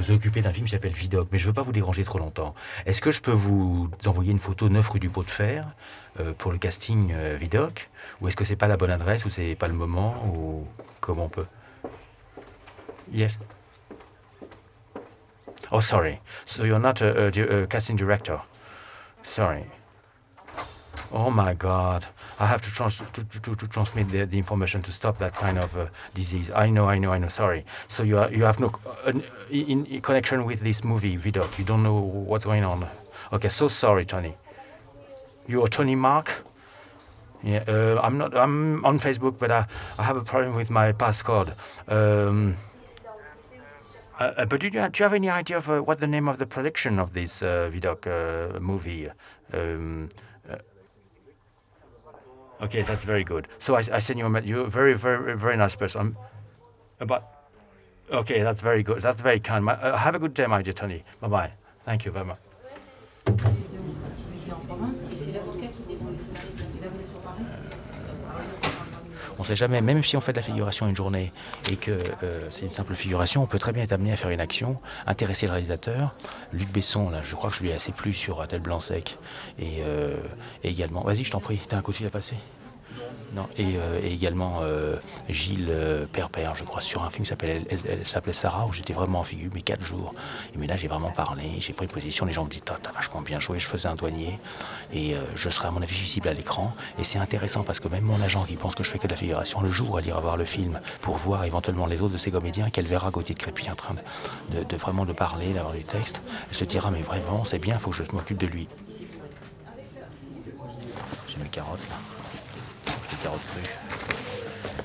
vous occupez d'un film qui s'appelle Vidoc, mais je ne veux pas vous déranger trop longtemps. Est-ce que je peux vous envoyer une photo 9 rue du Pot de Fer euh, pour le casting euh, Vidoc? Ou est-ce que c'est pas la bonne adresse, ou c'est pas le moment, ou comment on peut? Yes. Oh, sorry. So you're not a casting director. Sorry. Oh my God. I have to, trans- to, to, to transmit the, the, information to stop that kind of uh, disease. I know, I know, I know. Sorry. So you are, you have no uh, in, in, connection with this movie, Vidoc. You don't know what's going on. Okay, so sorry, Tony. You are Tony Mark. Yeah, uh, I'm not. I'm on Facebook, but I, I have a problem with my passcode. Um, uh, uh but do you, do you, have any idea of uh, what the name of the production of this uh, Vidoc uh, movie? Um, Okay, that's very good. So I, I send you a You're a very, very, very nice person. I'm, but okay, that's very good. That's very kind. My, uh, have a good day, my dear Tony. Bye bye. Thank you very much. On ne sait jamais, même si on fait de la figuration une journée et que euh, c'est une simple figuration, on peut très bien être amené à faire une action, intéresser le réalisateur. Luc Besson, là, je crois que je lui ai assez plu sur Tel Blanc-Sec. Et, euh, et également, vas-y, je t'en prie, t'as un coup de fil à passer? Non, et, euh, également euh, Gilles euh, Perpère, je crois, sur un film qui s'appelait elle, s'appelait Sarah, où j'étais vraiment en figure, mais quatre jours. Et mais là, j'ai vraiment parlé, j'ai pris position, les gens me disent T'as vachement bien joué, je faisais un douanier, et je serai à mon avis visible à l'écran. Et c'est intéressant parce que même mon agent qui pense que je fais que de la figuration, le jour elle ira voir le film pour voir éventuellement les autres de ces comédiens, qu'elle verra Gauthier de Crépy en train de, vraiment de parler, d'avoir du texte, elle se dira Mais vraiment, c'est bien, il faut que je m'occupe de lui. J'ai mes carottes là carottes crues.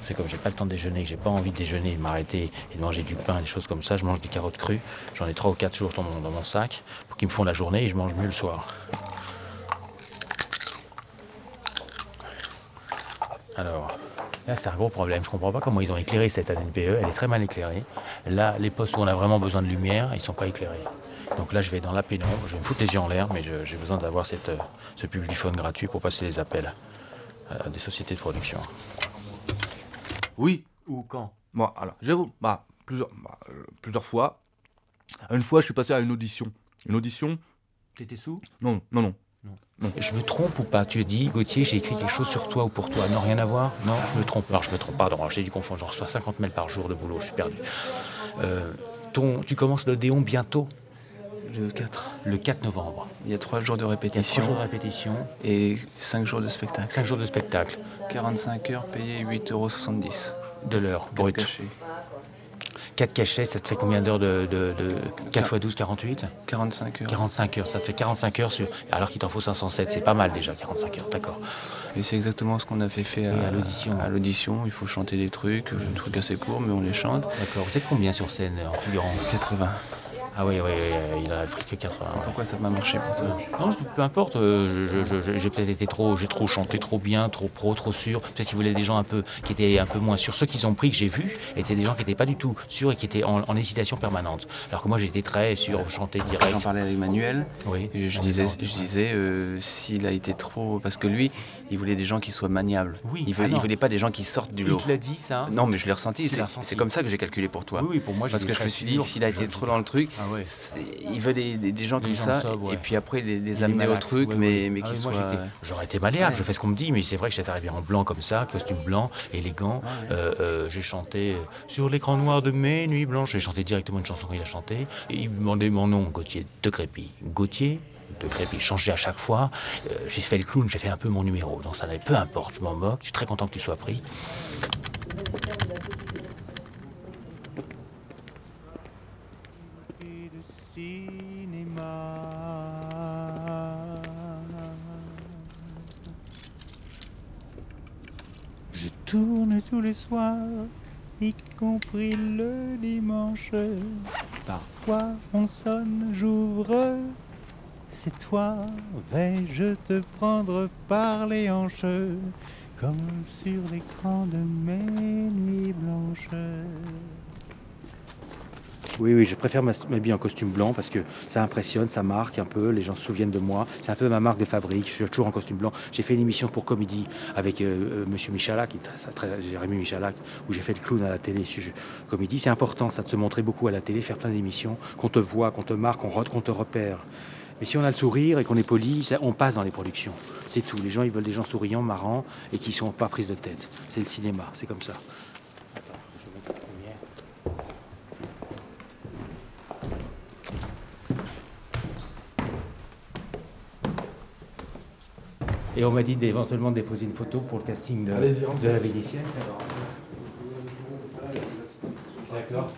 C'est comme j'ai pas le temps de déjeuner, que j'ai pas envie de déjeuner, de m'arrêter et de manger du pain, des choses comme ça, je mange des carottes crues. J'en ai trois ou quatre jours dans mon, dans mon sac pour qu'ils me font la journée et je mange mieux le soir. Alors, là c'est un gros problème. Je comprends pas comment ils ont éclairé cette ANPE. Elle est très mal éclairée. Là, les postes où on a vraiment besoin de lumière, ils sont pas éclairés. Donc là, je vais dans la pénombre, je vais me foutre les yeux en l'air, mais j'ai besoin d'avoir euh, ce publiphone gratuit pour passer les appels. Euh, des sociétés de production. Oui. Ou quand? Moi, alors, j'avoue, bah, plusieurs, bah, euh, plusieurs fois. Une fois, je suis passé à une audition. Une audition. T'étais sous? Non, non, non. Non. Je me trompe ou pas? Tu dis, Gauthier, j'ai écrit quelque chose sur toi ou pour toi. Non, rien à voir? Non, je me trompe. Alors, je me trompe, pardon, j'ai dû confondre. Je reçois 50 mails par jour de boulot, je suis perdu. Euh, ton, tu commences l'Odéon bientôt? Le 4. Le 4 novembre. Il y a 3 jours de répétition. 3 jours de répétition. Et 5 jours de spectacle. 5 jours de spectacle. 45 heures payées 8,70 euros. De l'heure, brut. 4 cachets, ça te fait combien d'heures de, 4 x 12, 48 45 heures. 45 heures, ça te fait 45 heures sur. Alors qu'il t'en faut 507, c'est pas mal déjà, 45 heures, d'accord. Et c'est exactement ce qu'on avait fait à, l'audition. À l'audition, il faut chanter des trucs, des trucs assez courts, mais on les chante. D'accord, vous êtes combien sur scène en figurant? 80. Ah oui, oui, il a pris que 80. Pourquoi ça m'a marché pour toi Non, peu importe. Euh, j'ai peut-être été trop, j'ai trop chanté trop bien, trop pro, trop sûr. Peut-être qu'il voulait des gens un peu qui étaient un peu moins sûrs. Ceux qu'ils ont pris que j'ai vus étaient des gens qui n'étaient pas du tout sûrs et qui étaient en, hésitation permanente. Alors que moi, j'étais très sûr, chanter direct. J'en parlais avec Manuel. Oui. Et je disais, je disais euh, s'il a été trop, parce que lui, il voulait des gens qui soient maniables. Oui. Il, veut, ah voulait pas des gens qui sortent du lot. Il te l'a dit ça Non, mais je l'ai ressenti. C'est comme ça que j'ai calculé pour toi. Oui, pour moi, parce que je me suis dit s'il a été trop dans le truc. Ah ouais il veut des, gens comme ça, et puis après les, amener au truc, mais, mais ah qui soient. J'aurais été malléable, je fais ce qu'on me dit, mais c'est vrai que j'étais arrivé en blanc comme ça, costume blanc, élégant. Euh, euh, j'ai chanté euh, sur l'écran noir de mes nuits blanches. J'ai chanté directement une chanson qu'il a chantée. Et il me demandait mon nom, Gauthier de Crépy. Gauthier de Crépy, changé à chaque fois. j'ai fait le clown, j'ai fait un peu mon numéro. Donc ça n'avait peu importe, je m'en moque. Je suis très content que tu sois pris. Tous les soirs, y compris le dimanche. Parfois on sonne, j'ouvre. C'est toi, vais-je te prendre par les hanches, comme sur l'écran de mes nuits blanches? Oui, oui, je préfère m'habiller en costume blanc parce que ça impressionne, ça marque un peu, les gens se souviennent de moi. C'est un peu ma marque de fabrique, je suis toujours en costume blanc. J'ai fait une émission pour Comédie avec. Euh, euh, Monsieur Michalak, Jérémy Michalak, où j'ai fait le clown à la télé Comédie. C'est important, ça, de se montrer beaucoup à la télé, faire plein d'émissions, qu'on te voit, qu'on te marque, qu'on te repère. Mais si on a le sourire et qu'on est poli, on passe dans les productions. C'est tout. Les gens, ils veulent des gens souriants, marrants et qui ne sont pas prises de tête. C'est le cinéma, c'est comme ça. Et on m'a dit d'éventuellement déposer une photo pour le casting de, de la Vénitienne. D'accord,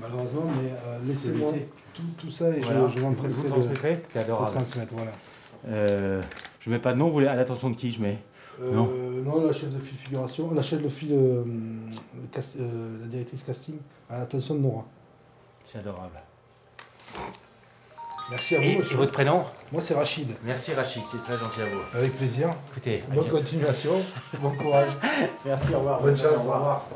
Malheureusement, mais euh, laissez-moi tout, tout, ça et je, je Vous c'est adorable. transmettre, voilà. Euh, je mets pas de nom, vous voulez à l'attention de qui je mets euh, non. non, la chef de file figuration, la chef de file, euh, la directrice casting, à l'attention de Nora. C'est adorable. Merci à vous. Et, votre prénom Moi, c'est Rachid. Merci Rachid, c'est très gentil à vous. Avec plaisir. Écoutez, bonne continuation, bon courage. Merci, au revoir. Bonne chance, au revoir.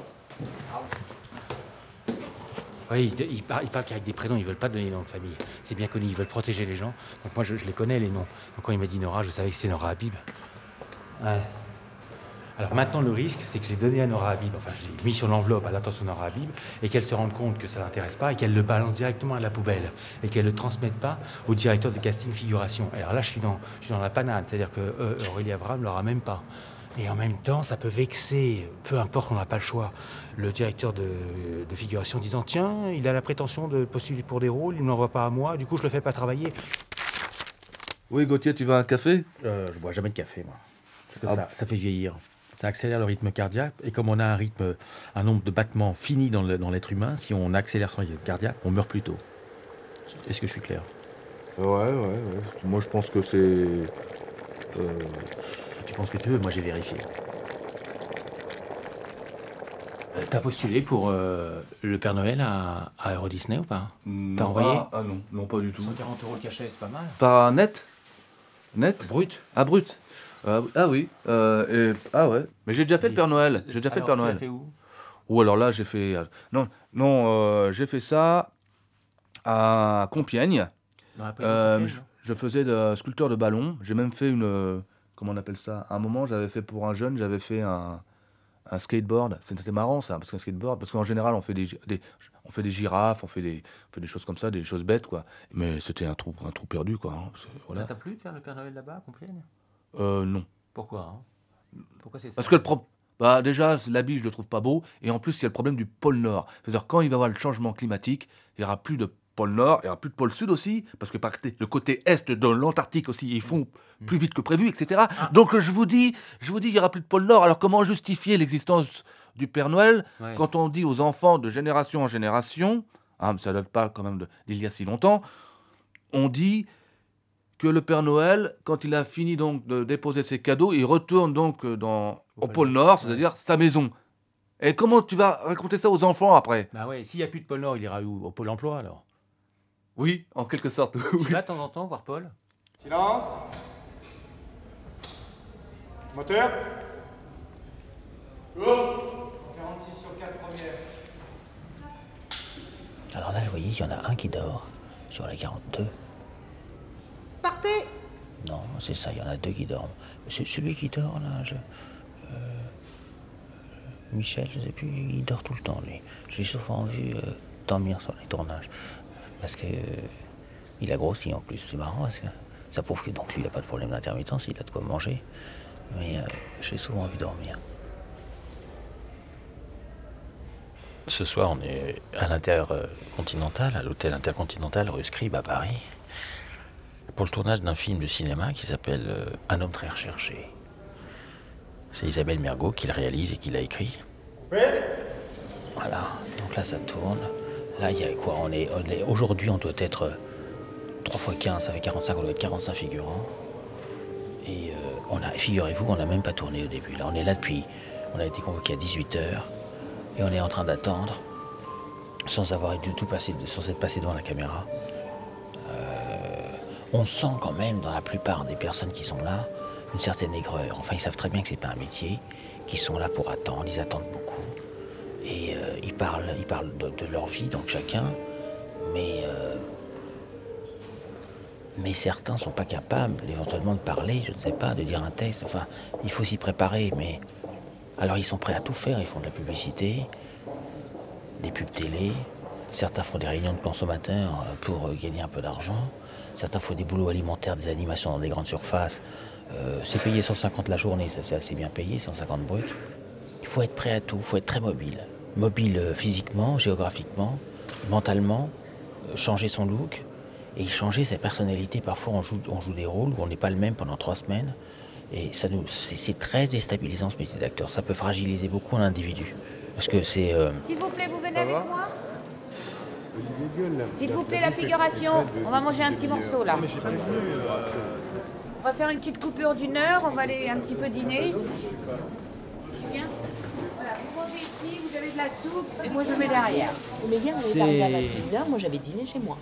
Oui, ils, parlent, qu'avec des prénoms, ils ne veulent pas donner les noms de famille. C'est bien connu, ils veulent protéger les gens. Donc moi, je, les connais, les noms. Donc quand il m'a dit Nora, je savais que c'était Nora Habib. Ouais. Alors maintenant, le risque, c'est que je l'ai donné à Nora Habib, enfin, je l'ai mis sur l'enveloppe à l'attention de Nora Habib, et qu'elle se rende compte que ça ne l'intéresse pas, et qu'elle le balance directement à la poubelle, et qu'elle ne le transmette pas au directeur de casting figuration. Alors là, je suis dans, je suis dans la panade, c'est-à-dire que euh, Aurélie Abraham ne l'aura même pas. Et en même temps, ça peut vexer, peu importe, on n'a pas le choix, le directeur de, figuration disant Tiens, il a la prétention de postuler pour des rôles, il ne l'envoie pas à moi, du coup, je le fais pas travailler. Oui, Gauthier, tu veux un café? Euh, Je bois jamais de café, moi. Parce que ah. ça fait vieillir ça accélère le rythme cardiaque. Et comme on a un rythme, un nombre de battements fini dans l'être humain, si on accélère son rythme cardiaque, on meurt plus tôt. Est-ce que je suis clair? Ouais, ouais, ouais. Moi, je pense que c'est. Euh, tu penses que tu veux? Moi, j'ai vérifié. Euh, t'as postulé pour euh, le Père Noël à, à Euro Disney ou pas? T'as envoyé? ah, ah, non, non, pas du tout. 140 euros le cachet, c'est pas mal. Pas net? Net? Brut? Ah, brut ah, ah, oui. Euh, ah ouais. Mais j'ai déjà fait le Père Noël. J'ai déjà fait le Père Noël. fait où? Ou alors là, j'ai fait. Euh, non, non euh, j'ai fait ça à Compiègne. je, faisais de sculpteur de ballon. J'ai même fait une. comment on appelle ça? À un moment, j'avais fait pour un jeune, j'avais fait un, un skateboard. C'était marrant ça, parce qu'un skateboard, parce qu'en général, on fait des, on fait des girafes, on fait des, on fait des choses comme ça, des choses bêtes, quoi. Mais c'était un trou, un trou perdu, quoi. Hein, voilà. Ça t'a plu de faire le Père Noël là-bas à Compiègne? Euh, non. Pourquoi hein? Pourquoi c'est ça Parce que le problème. Bah déjà, l'habit, je le trouve pas beau. Et en plus, il y a le problème du pôle Nord. C'est-à-dire, quand il va y avoir le changement climatique, il y aura plus de pôle Nord, il y aura plus de pôle Sud aussi, parce que le côté Est de l'Antarctique aussi, ils font mm. plus vite que prévu, etc. Ah. Donc je vous dis, je vous dis, il y aura plus de pôle Nord. Alors comment justifier l'existence du Père Noël? Quand on dit aux enfants de génération en génération, hein, ça date pas quand même d'il y a si longtemps, on dit que le Père Noël, quand il a fini donc de déposer ses cadeaux, il retourne donc euh, dans, au, pôle Nord, c'est-à-dire sa maison. Et comment tu vas raconter ça aux enfants après? Bah ouais, s'il n'y a plus de pôle Nord, il ira où? Au pôle emploi alors? Oui, en quelque sorte. Tu vas de temps en temps voir Paul? Silence. Moteur. Go. 46 sur 4 premières. Alors là, je voyais, il y en a un qui dort sur la 42. Partez Non, c'est ça, il y en a deux qui dorment. C'est celui qui dort là, je... Euh, Michel, je sais plus, il dort tout le temps lui. J'ai souvent vu euh, dormir sur les tournages. Parce que euh, il a grossi en plus, c'est marrant parce que ça prouve que donc lui il n'a pas de problème d'intermittence, il a de quoi manger. Mais j'ai souvent vu dormir. Ce soir, on est à l'intercontinental, à l'hôtel intercontinental rue Scribe à Paris pour le tournage d'un film de cinéma qui s'appelle euh, Un homme très recherché. C'est Isabelle Mergot qui le réalise et qui l'a écrit. Voilà, donc là ça tourne. Là, il y a quoi? On est, Aujourd'hui, on doit être 3 x 15, ça fait 45, on doit être 45 figurants. Et euh, on a, figurez-vous, on n'a même pas tourné au début. Là, on est là depuis. On a été convoqué à 18h et on est en train d'attendre sans avoir du tout passé, sans être passé devant la caméra on sent quand même dans la plupart des personnes qui sont là une certaine aigreur. Enfin, ils savent très bien que c'est pas un métier, qu'ils sont là pour attendre, ils attendent beaucoup. Et euh, ils parlent, ils parlent de, leur vie, donc chacun. mais, euh, mais certains ne sont pas capables éventuellement de parler, je ne sais pas, de dire un texte. Enfin, il faut s'y préparer, mais alors ils sont prêts à tout faire, ils font de la publicité, des pubs télé, certains font des réunions de consommateurs euh, pour gagner un peu d'argent, certains font des boulots alimentaires, des animations dans des grandes surfaces. Euh, c'est payé 150 la journée, ça c'est assez bien payé, 150 brut. Il faut être prêt à tout, il faut être très mobile. Mobile physiquement, géographiquement, mentalement, changer son look et changer sa personnalité. Parfois on joue, on joue des rôles où on n'est pas le même pendant trois semaines. Et ça nous, c'est, très déstabilisant ce métier d'acteur. Ça peut fragiliser beaucoup un individu. Parce que c'est. S'il vous plaît, vous venez avec moi? S'il vous plaît, la figuration. On va manger un petit morceau là. On va faire une petite coupure d'une heure. On va aller un petit peu dîner. Tu viens Voilà, vous mangez ici, vous avez de la soupe, et moi je mets derrière. Mais hier, on est arrivé à 21h, moi j'avais dîné chez moi.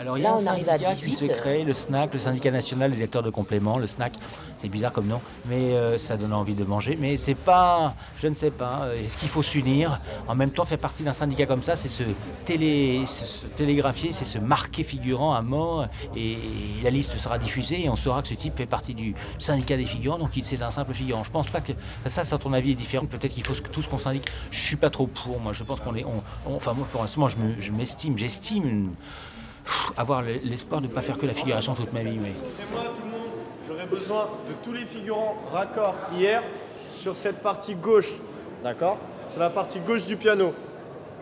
Alors il y a un syndicat qui se crée, le SNAC, le syndicat national des acteurs de complément, le SNAC, c'est bizarre comme nom, mais euh, ça donne envie de manger. Mais c'est pas, je ne sais pas, euh, est-ce qu'il faut s'unir? En même temps, faire partie d'un syndicat comme ça, c'est se, télé, se, télégraphier, c'est se marquer figurant à mort, et la liste sera diffusée, et on saura que ce type fait partie du syndicat des figurants, donc c'est un simple figurant. Je pense pas que ça, ça, ton avis est différent. Peut-être qu'il faut tous qu'on syndique. Je suis pas trop pour, moi. Je pense qu'on est, enfin moi pour l'instant, je m'estime, j'estime avoir l'espoir de ne pas faire que la figuration toute ma vie. Mais... moi tout le monde, j'aurais besoin de tous les figurants raccords hier sur cette partie gauche, d'accord? C'est la partie gauche du piano.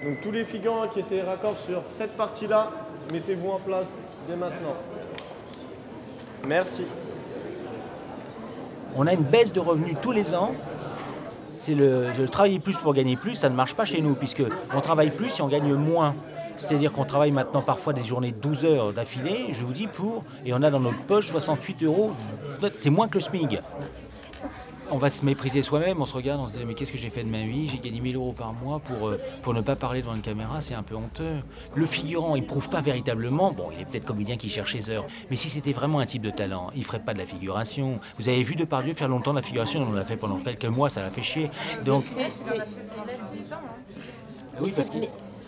Donc tous les figurants qui étaient raccords sur cette partie-là, mettez-vous en place dès maintenant. Merci. On a une baisse de revenus tous les ans. C'est le, le travailler plus pour gagner plus, ça ne marche pas chez nous, puisque on travaille plus et on gagne moins. C'est-à-dire qu'on travaille maintenant parfois des journées de 12 heures d'affilée, je vous dis, pour, et on a dans notre poche 68 euros. C'est moins que le SMIG. On va se mépriser soi-même, on se regarde, on se dit mais qu'est-ce que j'ai fait de ma vie J'ai gagné 1000 euros par mois pour, euh, pour ne pas parler devant une caméra, c'est un peu honteux. Le figurant, il prouve pas véritablement, bon, il est peut-être comédien qui cherche ses heures, mais si c'était vraiment un type de talent, il ferait pas de la figuration. Vous avez vu Depardieu faire longtemps de la figuration, on l'a fait pendant quelques mois, ça l'a fait chier. Donc, oui, parce que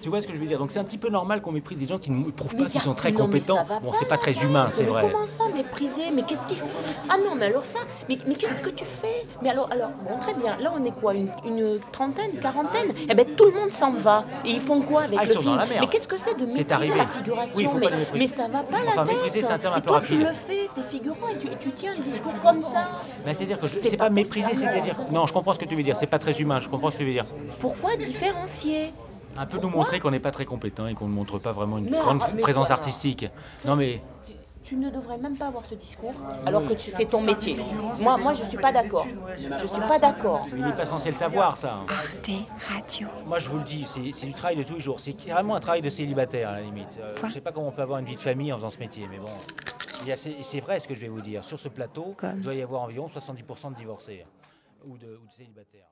tu vois ce que je veux dire? Donc c'est un petit peu normal qu'on méprise des gens qui ne prouvent pas qu'ils sont très compétents. Bon, c'est pas très humain, c'est vrai. Comment ça, mépriser? Mais qu'est-ce qu'il fait Ah non, mais alors ça, mais, mais qu'est-ce que tu fais? Mais alors, alors, bon, très bien. Là, on est quoi une, une, trentaine, quarantaine? Eh bien, tout le monde s'en va. Et ils font quoi avec ah, le film? Mais qu'est-ce que c'est de mépriser la figuration oui, mais, mais, ça va pas enfin, la tête. c'est un terme un et toi, tu le fais, t'es figurant, et tu, et tu, tiens un discours comme ça. Mais c'est-à-dire que c'est pas, pas mépriser, c'est-à-dire... Non, je comprends ce que tu veux dire. C'est pas très humain, je comprends ce que tu veux dire. Pourquoi différencier? Un peu nous montrer qu'on n'est pas très compétent et qu'on ne montre pas vraiment une grande présence artistique. Non mais tu ne devrais même pas avoir ce discours alors que c'est ton métier. Moi, moi je ne suis pas d'accord. Je suis pas d'accord. Il n'est pas censé le savoir, ça. Arte Radio. Moi, je vous le dis, c'est du travail de tous les jours. C'est vraiment un travail de célibataire, à la limite. Euh, je ne sais pas comment on peut avoir une vie de famille en faisant ce métier, mais bon. C'est vrai ce que je vais vous dire. Sur ce plateau, il doit y avoir environ 70% de divorcés ou de, ou de célibataires.